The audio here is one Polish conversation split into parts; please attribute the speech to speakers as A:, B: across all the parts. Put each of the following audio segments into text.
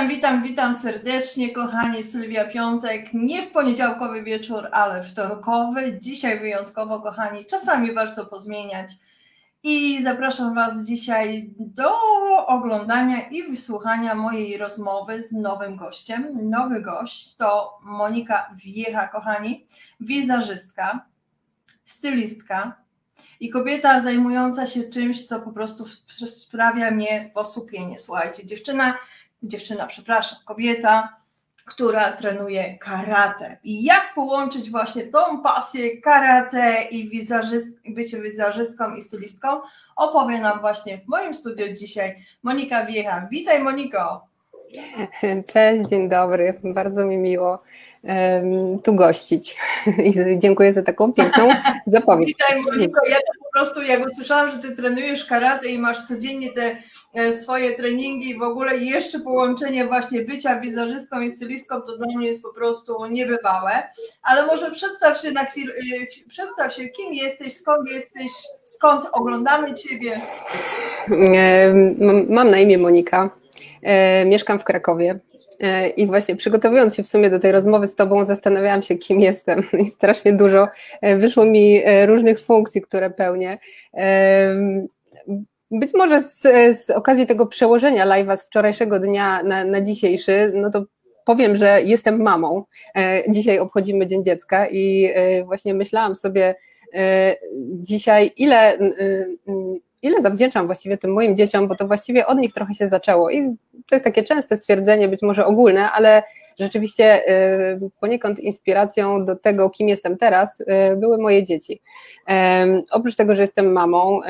A: Witam, witam, witam serdecznie, kochani. Sylwia Piątek. Nie w poniedziałkowy wieczór, ale wtorkowy. Dzisiaj wyjątkowo, kochani. Czasami warto pozmieniać. I zapraszam Was dzisiaj do oglądania i wysłuchania mojej rozmowy z nowym gościem. Nowy gość to Monika Wiecha, kochani, wizerzystka, stylistka i kobieta zajmująca się czymś, co po prostu sprawia mnie osłupienie. Słuchajcie, dziewczyna dziewczyna, przepraszam, kobieta, która trenuje karate. I jak połączyć właśnie tą pasję karate i bycie wizerzystką i stylistką, opowie nam właśnie w moim studiu dzisiaj Monika Wiecha. Witaj Moniko!
B: Cześć, dzień dobry, bardzo mi miło tu gościć. I dziękuję za taką piękną zapowiedź.
A: Witaj Moniko, ja po prostu jak usłyszałam, że Ty trenujesz karate i masz codziennie te e, swoje treningi i w ogóle jeszcze połączenie właśnie bycia wizerzystką i stylistką, to dla mnie jest po prostu niebywałe, ale może przedstaw się na chwilę, e, przedstaw się kim jesteś, skąd jesteś, skąd oglądamy Ciebie.
B: Mam na imię Monika, mieszkam w Krakowie, E, I właśnie przygotowując się w sumie do tej rozmowy z Tobą, zastanawiałam się, kim jestem. I strasznie dużo e, wyszło mi e, różnych funkcji, które pełnię. Być może z, z okazji tego przełożenia live'a z wczorajszego dnia na, na dzisiejszy, no to powiem, że jestem mamą. Dzisiaj obchodzimy Dzień Dziecka i właśnie myślałam sobie dzisiaj, ile ile zawdzięczam właściwie tym moim dzieciom, bo to właściwie od nich trochę się zaczęło. I to jest takie częste stwierdzenie, być może ogólne, ale rzeczywiście y, poniekąd inspiracją do tego, kim jestem teraz, y, były moje dzieci. Oprócz tego, że jestem mamą,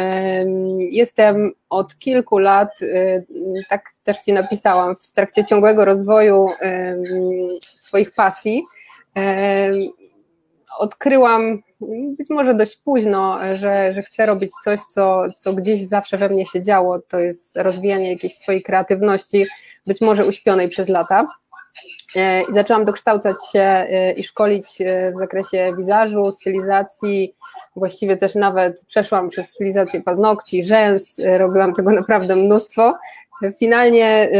B: jestem od kilku lat, y, tak też Ci napisałam, w trakcie ciągłego rozwoju swoich pasji. Odkryłam być może dość późno, że, że chcę robić coś, co, co gdzieś zawsze we mnie się działo, to jest rozwijanie jakiejś swojej kreatywności, być może uśpionej przez lata. E, I zaczęłam dokształcać się e, i szkolić e, w zakresie wizażu, stylizacji, właściwie też nawet przeszłam przez stylizację paznokci, rzęs, robiłam tego naprawdę mnóstwo. Finalnie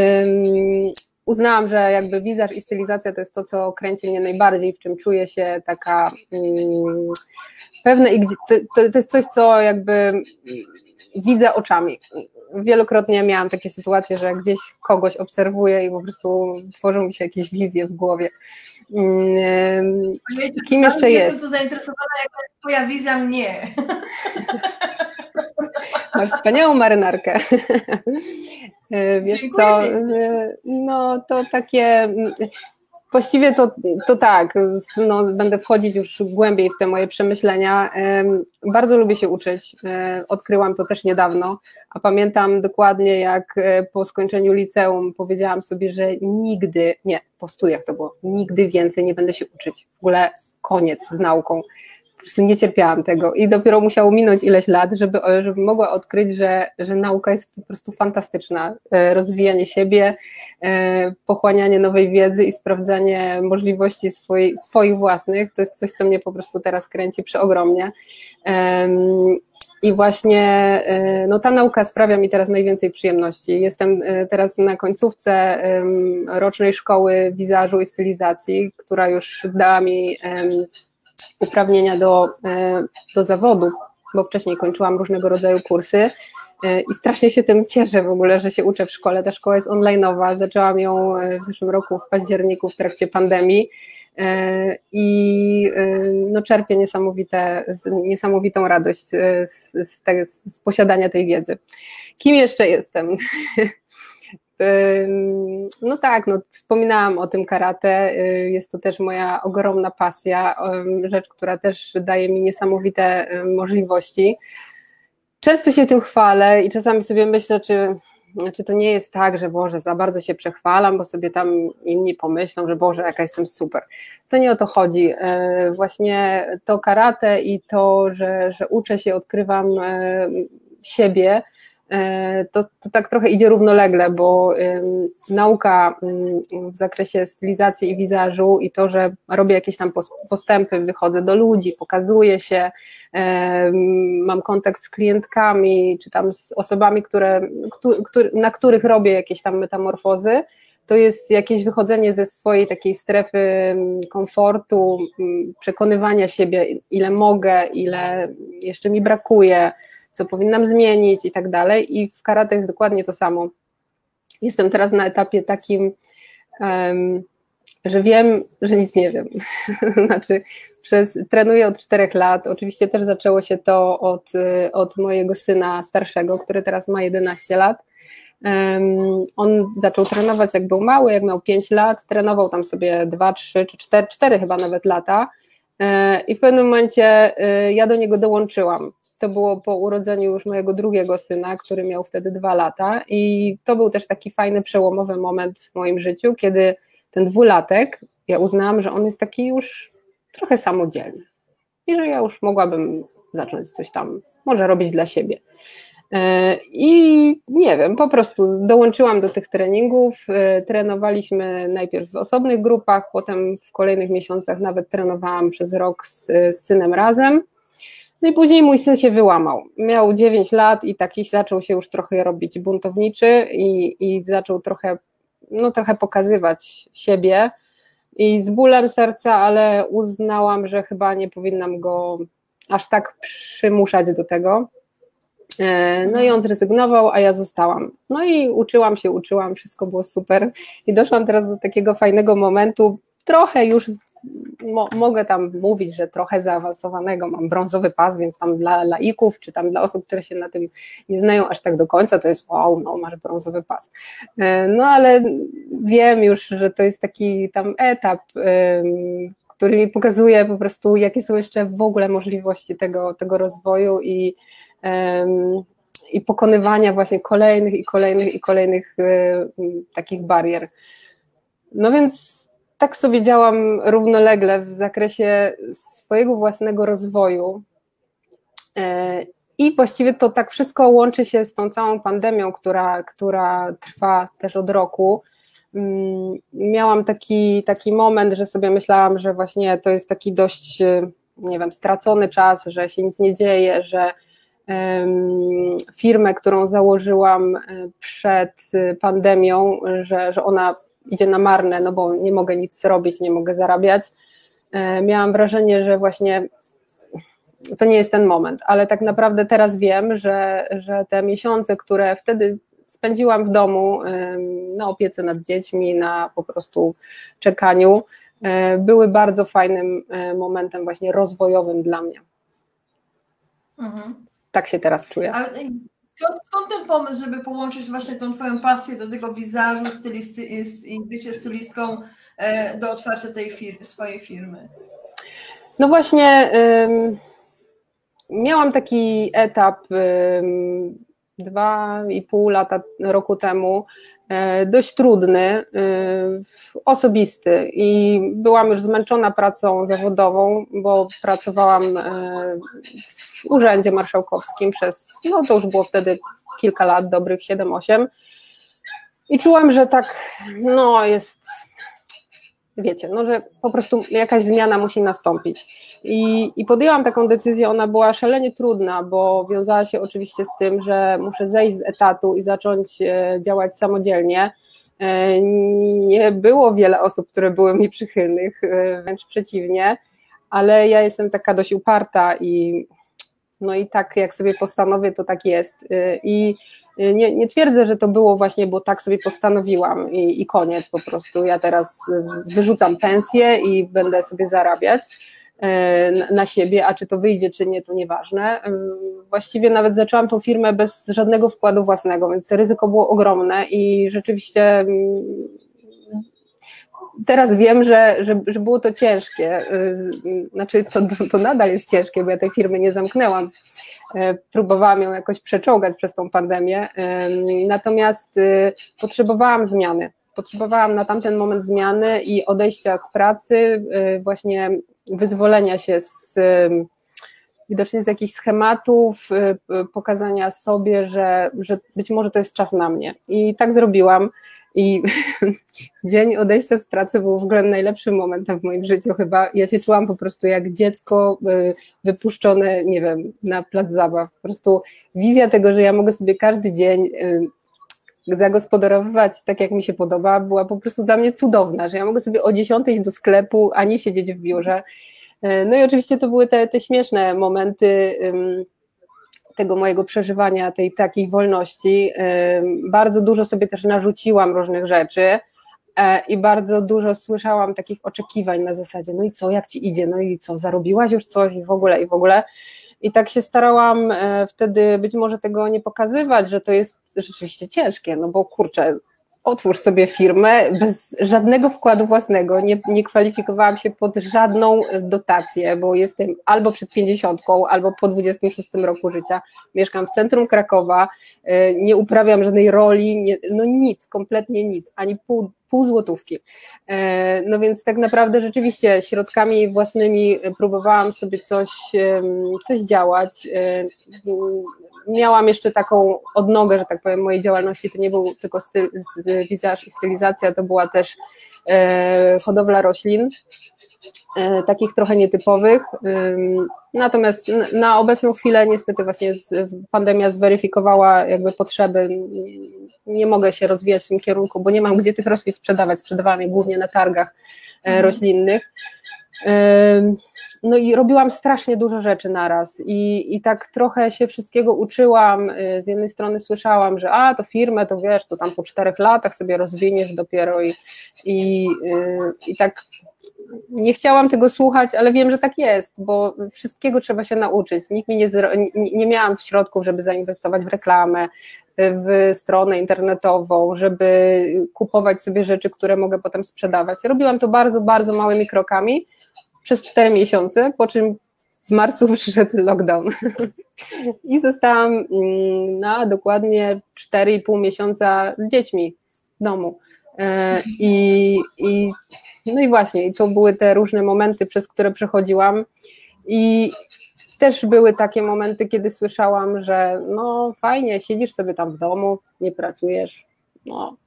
B: uznałam, że jakby wizaż i stylizacja to jest to, co kręci mnie najbardziej, w czym czuję się taka um, pewne i to, to, jest coś, co jakby widzę oczami. Wielokrotnie miałam takie sytuacje, że gdzieś kogoś obserwuję i po prostu tworzą mi się jakieś wizje w głowie.
A: Um, Kim jeszcze jest? Jestem tu zainteresowana, jak twoja wizja mnie.
B: Masz wspaniałą marynarkę. E, wiesz Dziękuję co, e, no to takie, właściwie to, to tak, no, będę wchodzić już głębiej w te moje przemyślenia. Bardzo lubię się uczyć, e, odkryłam to też niedawno, a pamiętam dokładnie jak po skończeniu liceum powiedziałam sobie, że nigdy, nie, po studiach to było, nigdy więcej nie będę się uczyć, w ogóle koniec z nauką nie cierpiałam tego i dopiero musiało minąć ileś lat, żeby, żeby mogła odkryć, że, że nauka jest po prostu fantastyczna. E, rozwijanie siebie, e, pochłanianie nowej wiedzy i sprawdzanie możliwości swoi, swoich własnych, to jest coś, co mnie po prostu teraz kręci przeogromnie. I właśnie e, no, ta nauka sprawia mi teraz najwięcej przyjemności. Jestem teraz na końcówce rocznej szkoły wizażu i stylizacji, która już dała mi uprawnienia do, e, do zawodu, bo wcześniej kończyłam różnego rodzaju kursy e, i strasznie się tym cieszę w ogóle, że się uczę w szkole. Ta szkoła jest onlineowa, zaczęłam ją e, w zeszłym roku w październiku w trakcie pandemii i no, czerpię niesamowite, niesamowitą radość z, z, te, z posiadania tej wiedzy. Kim jeszcze jestem? No tak, no, wspominałam o tym karate. Y, jest to też moja ogromna pasja, rzecz, która też daje mi niesamowite możliwości. Często się tym chwalę i czasami sobie myślę, czy, czy to nie jest tak, że Boże, za bardzo się przechwalam, bo sobie tam inni pomyślą, że Boże, jaka jestem super. To nie o to chodzi. Y, właśnie to karate i to, że, że uczę się, odkrywam y, siebie, to, to tak trochę idzie równolegle, bo nauka w zakresie stylizacji i wizażu i to, że robię jakieś tam postępy, wychodzę do ludzi, pokazuję się, mam kontakt z klientkami, czy tam z osobami, które, na których robię jakieś tam metamorfozy, to jest jakieś wychodzenie ze swojej takiej strefy komfortu, przekonywania siebie, ile mogę, ile jeszcze mi brakuje, co powinnam zmienić i tak dalej. I w karate jest dokładnie to samo. Jestem teraz na etapie takim, um, że wiem, że nic nie wiem. znaczy, przez, trenuję od czterech lat. Oczywiście też zaczęło się to od, od mojego syna starszego, który teraz ma 11 lat. Um, on zaczął trenować jak był mały, jak miał 5 lat, trenował tam sobie 2, 3 czy 4, 4 chyba nawet lata. E, I w pewnym momencie e, ja do niego dołączyłam. To było po urodzeniu już mojego drugiego syna, który miał wtedy dwa lata, i to był też taki fajny, przełomowy moment w moim życiu, kiedy ten dwulatek, ja uznałam, że on jest taki już trochę samodzielny i że ja już mogłabym zacząć coś tam, może robić dla siebie. E, I nie wiem, po prostu dołączyłam do tych treningów. E, trenowaliśmy najpierw w osobnych grupach, potem w kolejnych miesiącach nawet trenowałam przez rok z, z synem razem. No i później mój syn się wyłamał. Miał 9 lat i taki zaczął się już trochę robić buntowniczy i, i zaczął trochę, no trochę pokazywać siebie i z bólem serca, ale uznałam, że chyba nie powinnam go aż tak przymuszać do tego. E, no i on zrezygnował, a ja zostałam. No i uczyłam się, uczyłam, wszystko było super. I doszłam teraz do takiego fajnego momentu, trochę już mo, mogę tam mówić, że trochę zaawansowanego, mam brązowy pas, więc tam dla laików, czy tam dla osób, które się na tym nie znają aż tak do końca, to jest wow, no masz brązowy pas. E, no ale wiem już, że to jest taki tam etap, który mi pokazuje po prostu, jakie są jeszcze w ogóle możliwości tego, tego rozwoju i i pokonywania właśnie kolejnych i kolejnych i kolejnych e, takich barier. No więc tak sobie działam równolegle w zakresie swojego własnego rozwoju. E, I właściwie to tak wszystko łączy się z tą całą pandemią, która, która trwa też od roku. Mm, miałam taki, taki moment, że sobie myślałam, że właśnie to jest taki dość, e, nie wiem, stracony czas, że się nic nie dzieje, że firmę, którą założyłam e, przed pandemią, że, że ona idzie na marne, no bo nie mogę nic robić, nie mogę zarabiać. E, miałam wrażenie, że właśnie to nie jest ten moment, ale tak naprawdę teraz wiem, że, że te miesiące, które wtedy spędziłam w domu na opiece nad dziećmi, na po prostu czekaniu, e, były bardzo fajnym e, momentem właśnie rozwojowym dla mnie. Mhm. Tak się teraz czuję.
A: Skąd, ten pomysł, żeby połączyć właśnie tą Twoją pasję do tego wizażu stylisty, i bycie stylistką e, do otwarcia tej firmy, swojej firmy?
B: No właśnie, miałam taki etap dwa i pół lata, roku temu, dość trudny, e, osobisty i byłam już zmęczona pracą zawodową, bo pracowałam w Urzędzie Marszałkowskim przez, no to już było wtedy kilka lat, dobrych 7-8 i czułam, że tak, no jest, wiecie, no że po prostu jakaś zmiana musi nastąpić. I, I podjęłam taką decyzję, ona była szalenie trudna, bo wiązała się oczywiście z tym, że muszę zejść z etatu i zacząć e, działać samodzielnie. E, nie było wiele osób, które były mi przychylnych, e, wręcz przeciwnie, ale ja jestem taka dość uparta i no i tak jak sobie postanowię, to tak jest. I nie, nie twierdzę, że to było właśnie, bo tak sobie postanowiłam i, i koniec po prostu. Ja teraz wyrzucam pensję i będę sobie zarabiać na siebie, a czy to wyjdzie, czy nie, to nieważne. Właściwie nawet zaczęłam tą firmę bez żadnego wkładu własnego, więc ryzyko było ogromne i rzeczywiście teraz wiem, że, że, że było to ciężkie. Y, znaczy, to, to nadal jest ciężkie, bo ja tej firmy nie zamknęłam. E, próbowałam ją jakoś przeczołgać przez tą pandemię, natomiast potrzebowałam zmiany. Potrzebowałam na tamten moment zmiany i odejścia z pracy, właśnie wyzwolenia się z widocznie z jakichś schematów, y, pokazania sobie, że, że być może to jest czas na mnie. I tak zrobiłam. I dzień odejścia z pracy był w ogóle najlepszym momentem w moim życiu chyba. Ja się czułam po prostu jak dziecko y, wypuszczone, nie wiem, na plac zabaw. Po prostu wizja tego, że ja mogę sobie każdy dzień zagospodarowywać tak, jak mi się podoba, była po prostu dla mnie cudowna, że ja mogę sobie o 10 iść do sklepu, a nie siedzieć w biurze. No i oczywiście to były te, te śmieszne momenty tego mojego przeżywania, tej takiej wolności. Bardzo dużo sobie też narzuciłam różnych rzeczy e, i bardzo dużo słyszałam takich oczekiwań na zasadzie, no i co, jak ci idzie, no i co, zarobiłaś już coś i w ogóle, i w ogóle. I tak się starałam e, wtedy być może tego nie pokazywać, że to jest rzeczywiście ciężkie, no bo kurczę, otwórz sobie firmę bez żadnego wkładu własnego, nie, nie kwalifikowałam się pod żadną dotację, bo jestem albo przed 50, albo po 26 roku życia, mieszkam w centrum Krakowa, y, nie uprawiam żadnej roli, nie, no nic, kompletnie nic, ani pół, pół złotówki. E, no więc tak naprawdę rzeczywiście środkami własnymi próbowałam sobie coś, coś działać. E, miałam jeszcze taką odnogę, że tak powiem, mojej działalności, to nie był tylko styl, wizaż i stylizacja, to była też e, hodowla roślin, takich trochę nietypowych. Natomiast na obecną chwilę niestety właśnie pandemia zweryfikowała jakby potrzeby. Nie mogę się rozwijać w tym kierunku, bo nie mam gdzie tych roślin sprzedawać. Sprzedawałam je głównie na targach e, mhm. roślinnych. No i robiłam strasznie dużo rzeczy naraz i, i tak trochę się wszystkiego uczyłam. E, z jednej strony słyszałam, że a to firmę, to wiesz, to tam po czterech latach sobie rozwiniesz dopiero i, i, e, i tak nie chciałam tego słuchać, ale wiem, że tak jest, bo wszystkiego trzeba się nauczyć. Nikt mi nie, nie miałam środków, żeby zainwestować w reklamę, w stronę internetową, żeby kupować sobie rzeczy, które mogę potem sprzedawać. Robiłam to bardzo, bardzo małymi krokami przez cztery miesiące, po czym w marcu przyszedł lockdown i zostałam mm, na dokładnie 4,5 miesiąca z dziećmi w domu. E, I, i, no i właśnie, i to były te różne momenty, przez które przechodziłam. I też były takie momenty, kiedy słyszałam, że no fajnie, siedzisz sobie tam w domu, nie pracujesz, no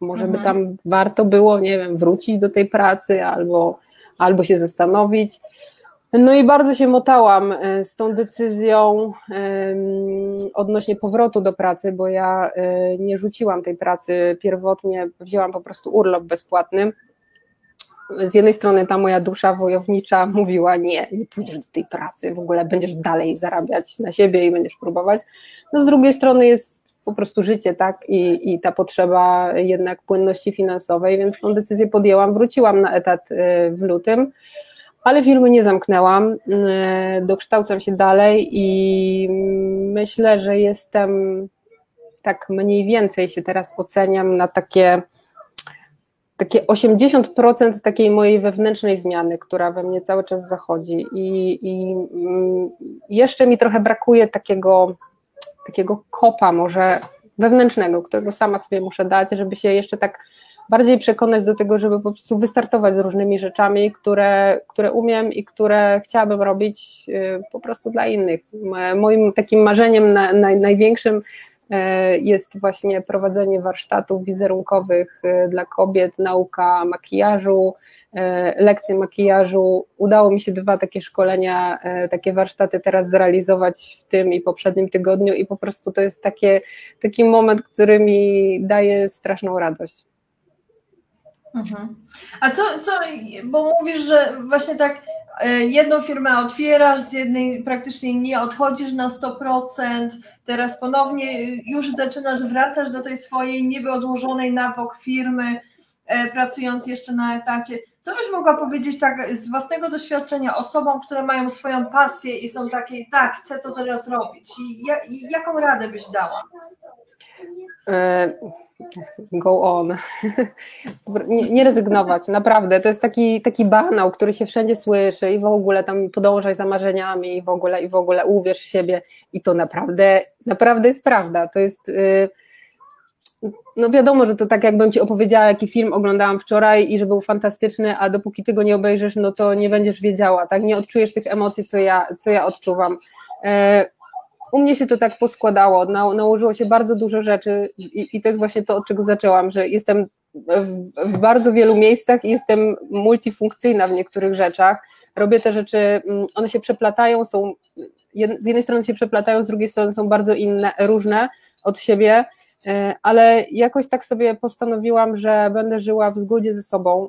B: może mhm. by tam warto było, nie wiem, wrócić do tej pracy albo, albo się zastanowić. No i bardzo się motałam e, z tą decyzją odnośnie powrotu do pracy, bo ja e, nie rzuciłam tej pracy pierwotnie, wzięłam po prostu urlop bezpłatny. Z jednej strony ta moja dusza wojownicza mówiła nie, nie pójdziesz do tej pracy, w ogóle będziesz dalej zarabiać na siebie i będziesz próbować. No z drugiej strony jest po prostu życie, tak, i, i ta potrzeba jednak płynności finansowej, więc tą decyzję podjęłam, wróciłam na etat e, w lutym ale filmu nie zamknęłam. E, dokształcam się dalej i myślę, że jestem tak mniej więcej się teraz oceniam na takie takie 80% takiej mojej wewnętrznej zmiany, która we mnie cały czas zachodzi i, i mm, jeszcze mi trochę brakuje takiego, takiego kopa może wewnętrznego, którego sama sobie muszę dać, żeby się jeszcze tak bardziej przekonać do tego, żeby po prostu wystartować z różnymi rzeczami, które, które umiem i które chciałabym robić y, po prostu dla innych. Moim takim marzeniem na, na, największym y, jest właśnie prowadzenie warsztatów wizerunkowych y, dla kobiet, nauka makijażu, lekcje makijażu. Udało mi się dwa takie szkolenia, takie warsztaty teraz zrealizować w tym i poprzednim tygodniu i po prostu to jest takie, taki moment, który mi daje straszną radość.
A: Mhm. A co, co, bo mówisz, że właśnie tak e, jedną firmę otwierasz, z jednej praktycznie nie odchodzisz na 100%, teraz ponownie już zaczynasz wracać do tej swojej niby odłożonej na bok firmy, e, pracując jeszcze na etacie. Co byś mogła powiedzieć tak z własnego doświadczenia osobom, które mają swoją pasję i są takie, tak, chcę to teraz robić i, i jaką radę byś dała?
B: E, go on. Nie, nie, rezygnować, naprawdę. To jest taki, taki banał, który się wszędzie słyszy i w ogóle tam podążaj za marzeniami i w ogóle, i w ogóle uwierz w siebie i to naprawdę, naprawdę jest prawda. To jest... Y, no wiadomo, że to tak jakbym ci opowiedziała, jaki film oglądałam wczoraj i że był fantastyczny, a dopóki ty go nie obejrzysz, no to nie będziesz wiedziała, tak? Nie odczujesz tych emocji, co ja, co ja odczuwam. U mnie się to tak poskładało, na, nałożyło się bardzo dużo rzeczy i, i, to jest właśnie to, od czego zaczęłam, że jestem w, w, bardzo wielu miejscach i jestem multifunkcyjna w niektórych rzeczach. Robię te rzeczy, mm, one się przeplatają, są z jednej strony się przeplatają, z drugiej strony są bardzo inne, różne od siebie ale jakoś tak sobie postanowiłam, że będę żyła w zgodzie ze sobą,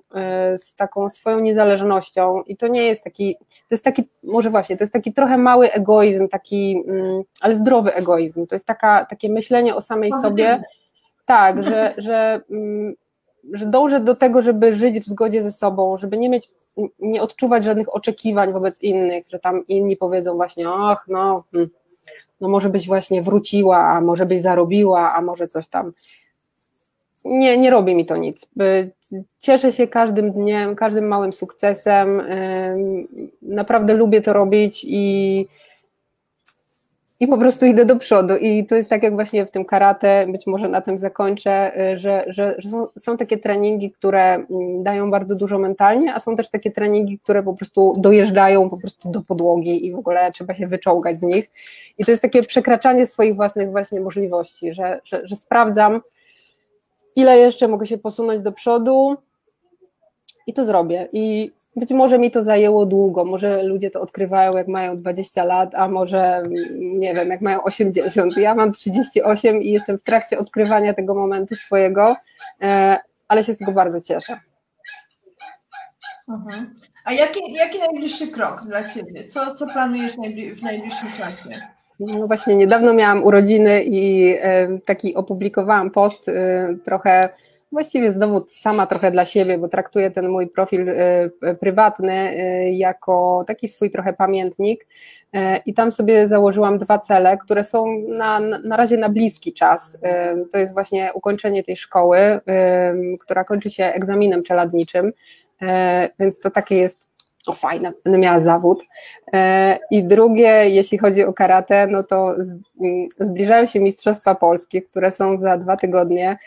B: z taką swoją niezależnością. I to nie jest taki, to jest taki, może właśnie, to jest taki trochę mały egoizm, taki, mm, ale zdrowy egoizm, to jest taka, takie myślenie o samej sobie, tak, że, że, mm, że dążę do tego, żeby żyć w zgodzie ze sobą, żeby nie mieć, nie odczuwać żadnych oczekiwań wobec innych, że tam inni powiedzą właśnie, ach, no, hmm, no może byś właśnie wróciła, a może byś zarobiła, a może coś tam. Nie, nie robi mi to nic. Cieszę się każdym dniem, każdym małym sukcesem. Naprawdę lubię to robić i i po prostu idę do przodu. I to jest tak jak właśnie w tym karate, być może na tym zakończę, y, że, że, że są, są, takie treningi, które mm, dają bardzo dużo mentalnie, a są też takie treningi, które po prostu dojeżdżają po prostu do podłogi i w ogóle trzeba się wyczołgać z nich. I to jest takie przekraczanie swoich własnych właśnie możliwości, że, że, że sprawdzam, ile jeszcze mogę się posunąć do przodu i to zrobię. I być może mi to zajęło długo, może ludzie to odkrywają jak mają 20 lat, a może nie wiem, jak mają 80. Ja mam 38 i jestem w trakcie odkrywania tego momentu swojego, e, ale się z tego bardzo cieszę.
A: Mhm. A jaki, jaki najbliższy krok dla Ciebie? Co, co planujesz w najbliższym czasie?
B: No właśnie, niedawno miałam urodziny i e, taki opublikowałam post e, trochę właściwie znowu sama trochę dla siebie, bo traktuję ten mój profil e, prywatny e, jako taki swój trochę pamiętnik i tam sobie założyłam dwa cele, które są na, na razie na bliski czas. To jest właśnie ukończenie tej szkoły, która kończy się egzaminem czeladniczym, więc to takie jest o fajne, będę miała zawód. I drugie, jeśli chodzi o karate, no to zbliżają się Mistrzostwa Polskie, które są za dwa tygodnie.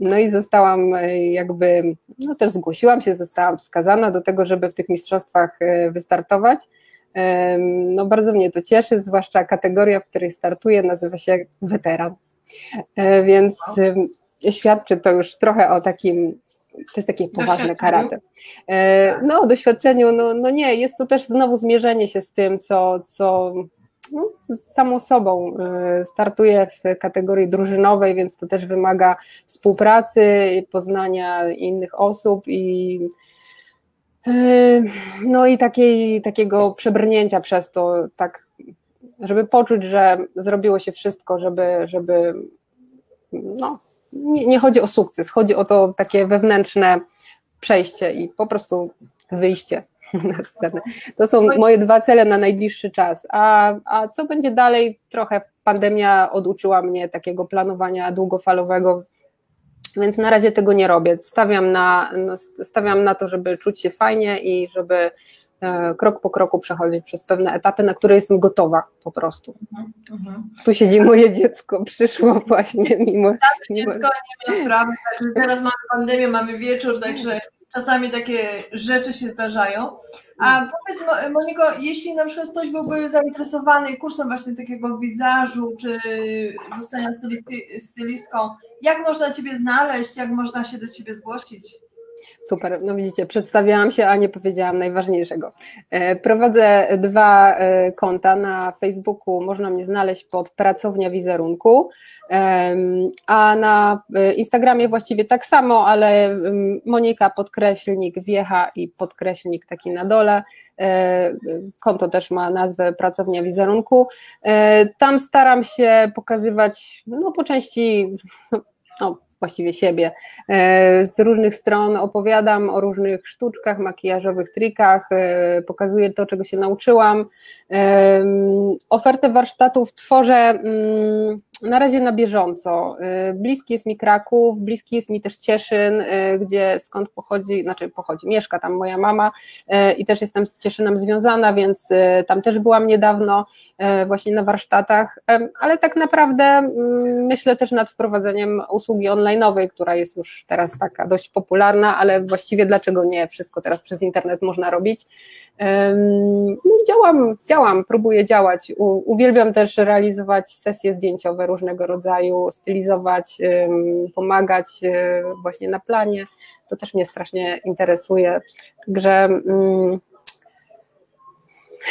B: No i zostałam e, jakby, no też zgłosiłam się, zostałam wskazana do tego, żeby w tych mistrzostwach e, wystartować. No bardzo mnie to cieszy, zwłaszcza kategoria, w której startuję, nazywa się weteran. E, więc świadczy to już trochę o takim to jest takie poważne karate. No, o doświadczeniu, no, no nie, jest to też znowu zmierzenie się z tym, co, co z samą sobą. Y, startuję w kategorii drużynowej, więc to też wymaga współpracy, poznania innych osób i y, no i takiej, takiego przebrnięcia przez to, tak, żeby poczuć, że zrobiło się wszystko, żeby, żeby no, nie, nie chodzi o sukces, chodzi o to takie wewnętrzne przejście i po prostu wyjście. To są moje dwa cele na najbliższy czas. A, a co będzie dalej? Trochę pandemia oduczyła mnie takiego planowania długofalowego, więc na razie tego nie robię. Stawiam na, no, stawiam na to, żeby czuć się fajnie i żeby e, krok po kroku przechodzić przez pewne etapy, na które jestem gotowa po prostu. Mhm, mhm. Tu siedzi moje dziecko, przyszło właśnie mimo... Tak,
A: mimo... dziecko nie ma sprawy, teraz mamy pandemię, mamy wieczór, także czasami takie rzeczy się zdarzają. A powiedz Moniko, jeśli na przykład ktoś byłby zainteresowany kursem właśnie takiego wizażu, czy zostania stylistką, jak można Ciebie znaleźć, jak można się do Ciebie zgłosić?
B: Super, no widzicie, przedstawiałam się, a nie powiedziałam najważniejszego. E, prowadzę dwa e, konta na Facebooku, można mnie znaleźć pod Pracownia Wizerunku, a na e, Instagramie właściwie tak samo, ale Monika podkreślnik wiecha i podkreślnik taki na dole. Konto też ma nazwę Pracownia Wizerunku. Tam staram się pokazywać, no po części, no, właściwie siebie. E, z różnych stron opowiadam o różnych sztuczkach, makijażowych trikach, e, pokazuję to, czego się nauczyłam. E, ofertę warsztatów tworzę mm, na razie na bieżąco. Bliski jest mi Kraków, bliski jest mi też Cieszyn, gdzie skąd pochodzi, znaczy pochodzi, mieszka tam moja mama i też jestem z Cieszynem związana, więc tam też byłam niedawno właśnie na warsztatach, ale tak naprawdę mm, myślę też nad wprowadzeniem usługi online'owej, która jest już teraz taka dość popularna, ale właściwie dlaczego nie? Wszystko teraz przez internet można robić. No i działam, działam, próbuję działać. Uwielbiam też realizować sesje zdjęciowe różnego rodzaju, stylizować, pomagać e, właśnie na planie. To też mnie strasznie interesuje. Także mm,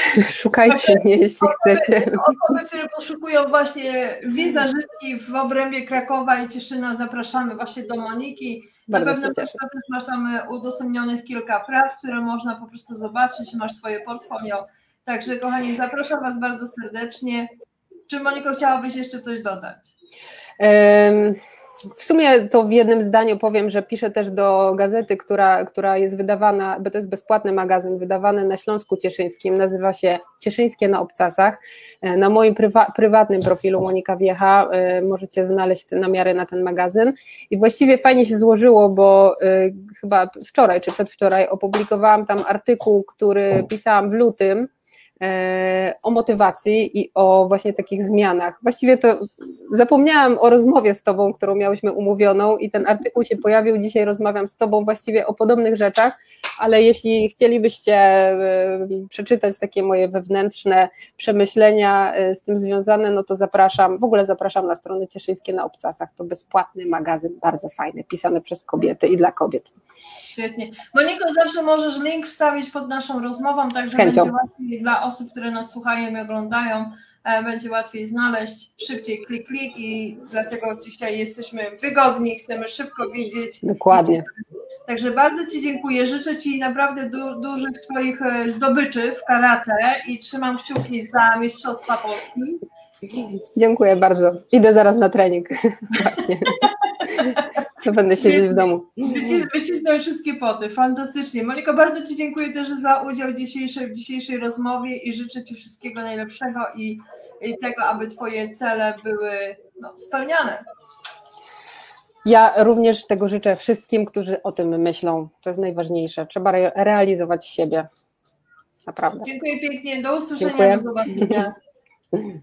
B: Szukajcie mnie, jeśli chcecie.
A: Osoby, które poszukują właśnie wizerzystki w obrębie Krakowa i Cieszyna, zapraszamy właśnie do Moniki.
B: Bardzo
A: Zapewne też masz tam udostępnionych kilka prac, które można po prostu zobaczyć, masz swoje portfolio. Także kochani, zapraszam Was bardzo serdecznie. Czy Moniko chciałabyś jeszcze coś dodać?
B: Em, W sumie to w jednym zdaniu powiem, że piszę też do gazety, która, która jest wydawana, bo to jest bezpłatny magazyn, wydawany na Śląsku Cieszyńskim, nazywa się Cieszyńskie na Obcasach. E, Na moim prywa, prywatnym profilu Monika Wiecha e, możecie znaleźć namiary na ten magazyn. I właściwie fajnie się złożyło, bo e, chyba wczoraj czy przedwczoraj opublikowałam tam artykuł, który pisałam w lutym, o motywacji i o właśnie takich zmianach. Właściwie to zapomniałam o rozmowie z Tobą, którą miałyśmy umówioną i ten artykuł się pojawił. Dzisiaj rozmawiam z Tobą właściwie o podobnych rzeczach, ale jeśli chcielibyście e, przeczytać takie moje wewnętrzne przemyślenia e, z tym związane, no to zapraszam, w ogóle zapraszam na stronę Cieszyńskie na Obcasach. To bezpłatny magazyn, bardzo fajny, pisany przez kobiety i dla kobiet.
A: Świetnie. Moniko, zawsze możesz link wstawić pod naszą rozmową, tak
B: Z
A: że
B: chęcią.
A: będzie łatwiej dla osób, które nas słuchają i oglądają, e, będzie łatwiej znaleźć, szybciej klik, klik i dlatego dzisiaj jesteśmy wygodni, chcemy szybko widzieć.
B: Dokładnie.
A: Także bardzo Ci dziękuję, życzę Ci naprawdę du- dużych Twoich e, zdobyczy w karate i trzymam kciuki za Mistrzostwa Polski.
B: Dziękuję bardzo. Idę zaraz na trening. Właśnie. Co będę siedzieć w domu.
A: Wycis- Wycisnąć wszystkie poty, fantastycznie. Moniko, bardzo Ci dziękuję też za udział w dzisiejszej rozmowie i życzę Ci wszystkiego najlepszego i, i tego, aby Twoje cele były no, spełniane.
B: Ja również tego życzę wszystkim, którzy o tym myślą. To jest najważniejsze. Trzeba re- realizować siebie. Naprawdę.
A: Dziękuję pięknie, do usłyszenia,
B: Dziękuję.
A: do zobaczenia.